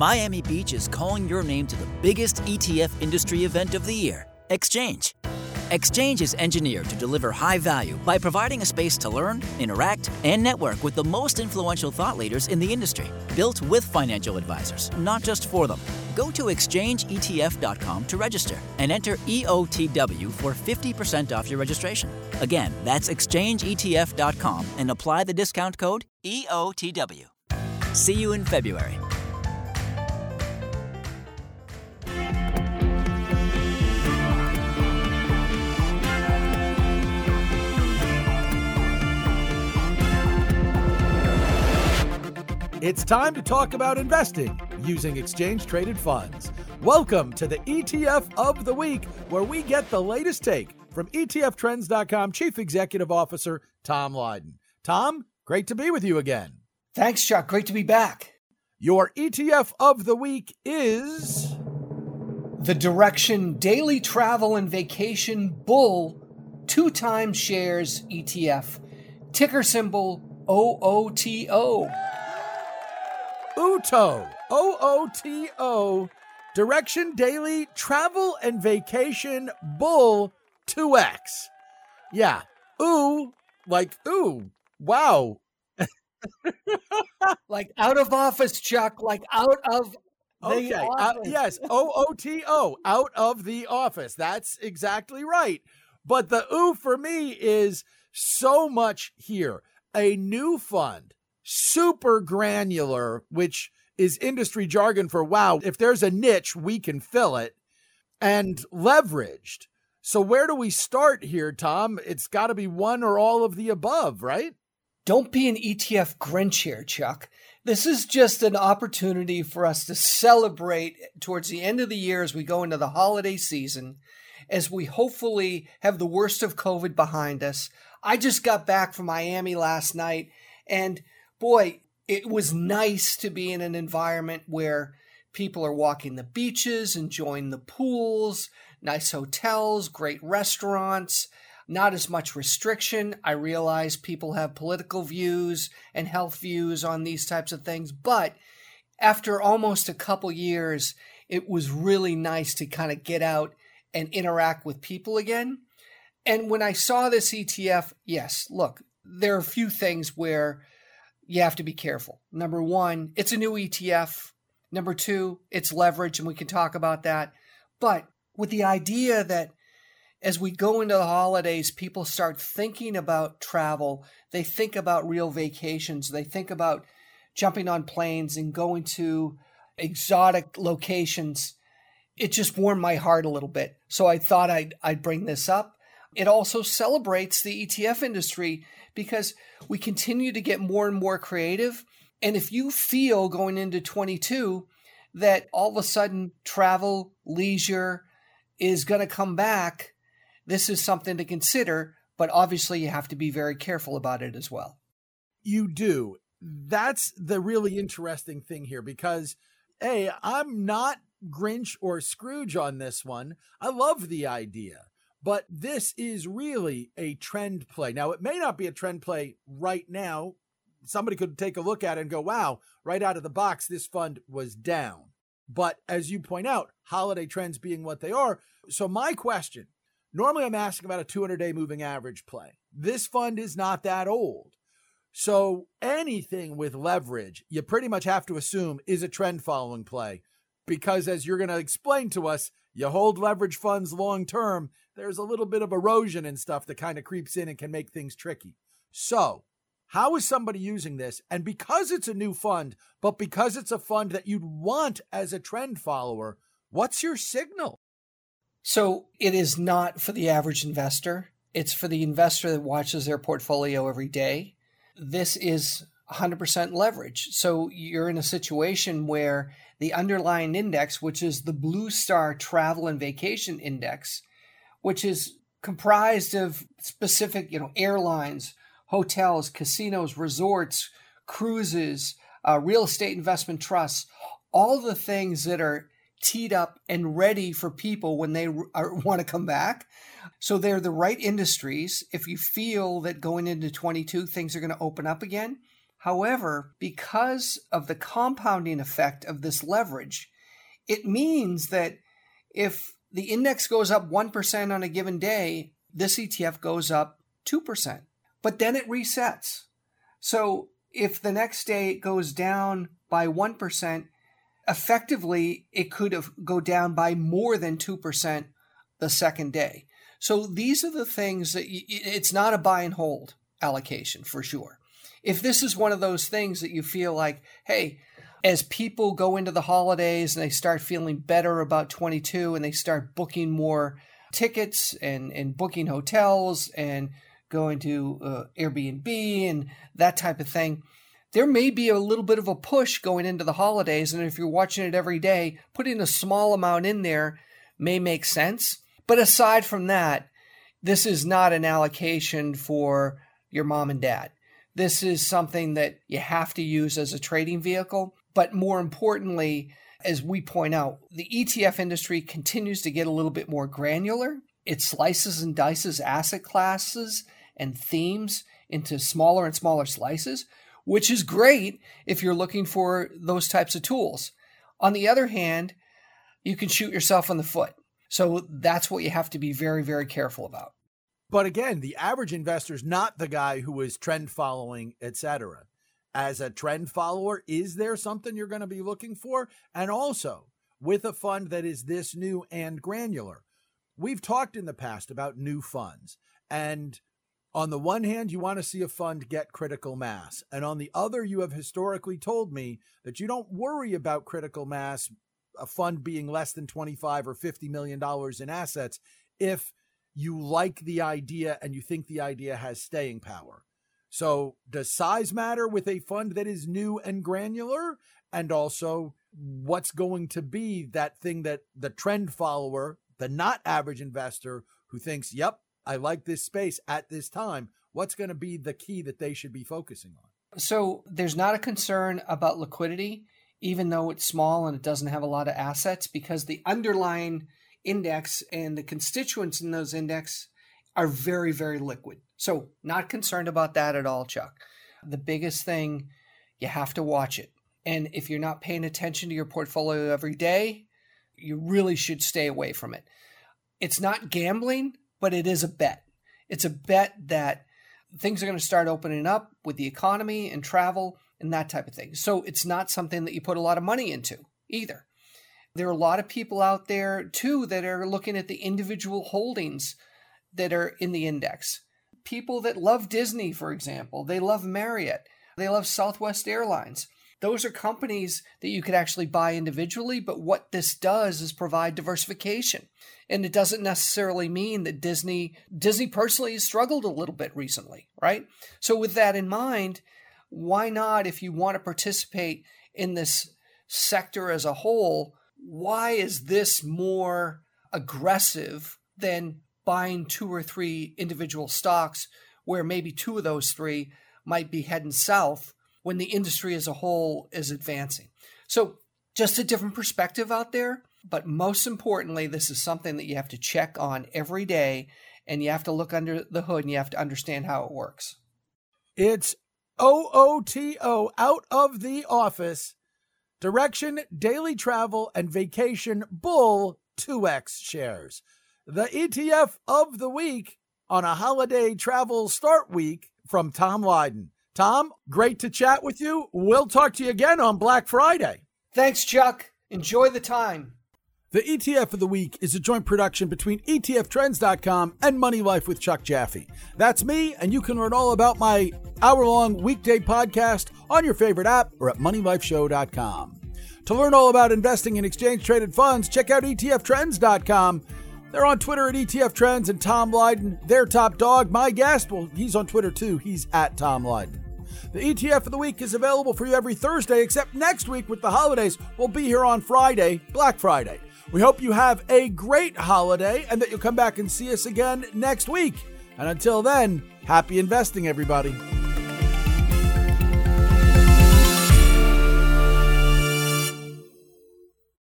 Miami Beach is calling your name to the biggest ETF industry event of the year, Exchange. Exchange is engineered to deliver high value by providing a space to learn, interact, and network with the most influential thought leaders in the industry. Built with financial advisors, not just for them. Go to exchangeetf.com to register and enter EOTW for 50% off your registration. Again, that's exchangeetf.com and apply the discount code EOTW. See you in February. It's time to talk about investing using exchange traded funds. Welcome to the ETF of the Week, where we get the latest take from ETFtrends.com Chief Executive Officer Tom Lydon. Tom, great to be with you again. Thanks, Chuck. Great to be back. Your ETF of the Week is. The Direxion Daily Travel and Vacation Bull Two Times Shares ETF, ticker symbol OOTO. Ooto, O O T O, Direxion Daily Travel and Vacation Bull 2X. Yeah, ooh, like ooh, wow. like out of office, Chuck, like out of Okay, uh, yes, O O T O, out of the office. That's exactly right. But the ooh for me is so much here. A new fund super granular, which is industry jargon for wow, if there's a niche, we can fill it, and leveraged. So, where do we start here, Tom? It's got to be one or all of the above, right? Don't be an ETF Grinch here, Chuck. This is just an opportunity for us to celebrate towards the end of the year as we go into the holiday season, as we hopefully have the worst of COVID behind us. I just got back from Miami last night, and boy, it was nice to be in an environment where people are walking the beaches, enjoying the pools, nice hotels, great restaurants, not as much restriction. I realize people have political views and health views on these types of things, but after almost a couple years, it was really nice to kind of get out and interact with people again. And when I saw this ETF, yes, look, there are a few things where you have to be careful. Number one, it's a new ETF. Number two, it's leverage, and we can talk about that. But with the idea that as we go into the holidays, people start thinking about travel, they think about real vacations, they think about jumping on planes and going to exotic locations. It just warmed my heart a little bit. So I thought I'd, I'd bring this up. It also celebrates the ETF industry because we continue to get more and more creative. And if you feel going into 22 that all of a sudden travel, leisure is going to come back, this is something to consider. But obviously, you have to be very careful about it as well. You do. That's the really interesting thing here because, hey, I'm not Grinch or Scrooge on this one. I love the idea but this is really a trend play. Now, it may not be a trend play right now. Somebody could take a look at it and go, wow, right out of the box, this fund was down. But as you point out, holiday trends being what they are. So, my question normally I'm asking about a 200 day moving average play. This fund is not that old. So, anything with leverage, you pretty much have to assume is a trend following play because, as you're going to explain to us, you hold leverage funds long term, there's a little bit of erosion and stuff that kind of creeps in and can make things tricky. So, how is somebody using this? And because it's a new fund, but because it's a fund that you'd want as a trend follower, what's your signal? So, it is not for the average investor. It's for the investor that watches their portfolio every day. This is 100% leverage. So, you're in a situation where the underlying index, which is the BlueStar Travel and Vacation Index, which is comprised of specific, you know, airlines, hotels, casinos, resorts, cruises, uh, real estate investment trusts, all the things that are teed up and ready for people when they want to come back. So they're the right industries. If you feel that going into 22 things are going to open up again, However, because of the compounding effect of this leverage, it means that if the index goes up 1% on a given day, this ETF goes up 2%. But then it resets. So if the next day it goes down by 1%, effectively it could go down by more than 2% the second day. So these are the things that you, it's not a buy and hold allocation for sure. If this is one of those things that you feel like, hey, as people go into the holidays and they start feeling better about 22 and they start booking more tickets and, and booking hotels and going to uh, Airbnb and that type of thing, there may be a little bit of a push going into the holidays. And if you're watching it every day, putting a small amount in there may make sense. But aside from that, this is not an allocation for your mom and dad. This is something that you have to use as a trading vehicle. But more importantly, as we point out, the ETF industry continues to get a little bit more granular. It slices and dices asset classes and themes into smaller and smaller slices, which is great if you're looking for those types of tools. On the other hand, you can shoot yourself in the foot. So that's what you have to be very, very careful about. But again, the average investor is not the guy who is trend following, etc. As a trend follower, is there something you're going to be looking for? And also, with a fund that is this new and granular, we've talked in the past about new funds. And on the one hand, you want to see a fund get critical mass. And on the other, you have historically told me that you don't worry about critical mass, a fund being less than 25 or 50 million dollars in assets if you like the idea and you think the idea has staying power. So, does size matter with a fund that is new and granular? And also, what's going to be that thing that the trend follower, the not average investor who thinks, yep, I like this space at this time, what's going to be the key that they should be focusing on? So, there's not a concern about liquidity, even though it's small and it doesn't have a lot of assets, because the underlying index and the constituents in those index are very, very liquid. So, not concerned about that at all, Chuck. The biggest thing, you have to watch it. And if you're not paying attention to your portfolio every day, you really should stay away from it. It's not gambling, but it is a bet. It's a bet that things are going to start opening up with the economy and travel and that type of thing. So it's not something that you put a lot of money into either. There are a lot of people out there too that are looking at the individual holdings that are in the index. People that love Disney, for example, they love Marriott, they love Southwest Airlines. Those are companies that you could actually buy individually, but what this does is provide diversification. And it doesn't necessarily mean that Disney Disney personally has struggled a little bit recently, right? So with that in mind, why not if you want to participate in this sector as a whole, why is this more aggressive than buying two or three individual stocks where maybe two of those three might be heading south when the industry as a whole is advancing? So, just a different perspective out there. But most importantly, this is something that you have to check on every day and you have to look under the hood and you have to understand how it works. It's OOTO out of the office Direxion, daily travel, and vacation bull 2x shares. The ETF of the week on a holiday travel start week from Tom Lydon. Tom, great to chat with you. We'll talk to you again on Black Friday. Thanks, Chuck. Enjoy the time. The ETF of the Week is a joint production between ETFtrends.com and MoneyLife with Chuck Jaffe. That's me, and you can learn all about my hour long weekday podcast on your favorite app or at MoneyLifeShow.com. To learn all about investing in exchange traded funds, check out ETFtrends.com. They're on Twitter at ETF Trends and Tom Lydon, their top dog. My guest, well, he's on Twitter too. He's at Tom Lydon. The ETF of the week is available for you every Thursday, except next week with the holidays. We'll be here on Friday, Black Friday. We hope you have a great holiday and that you'll come back and see us again next week. And until then, happy investing, everybody.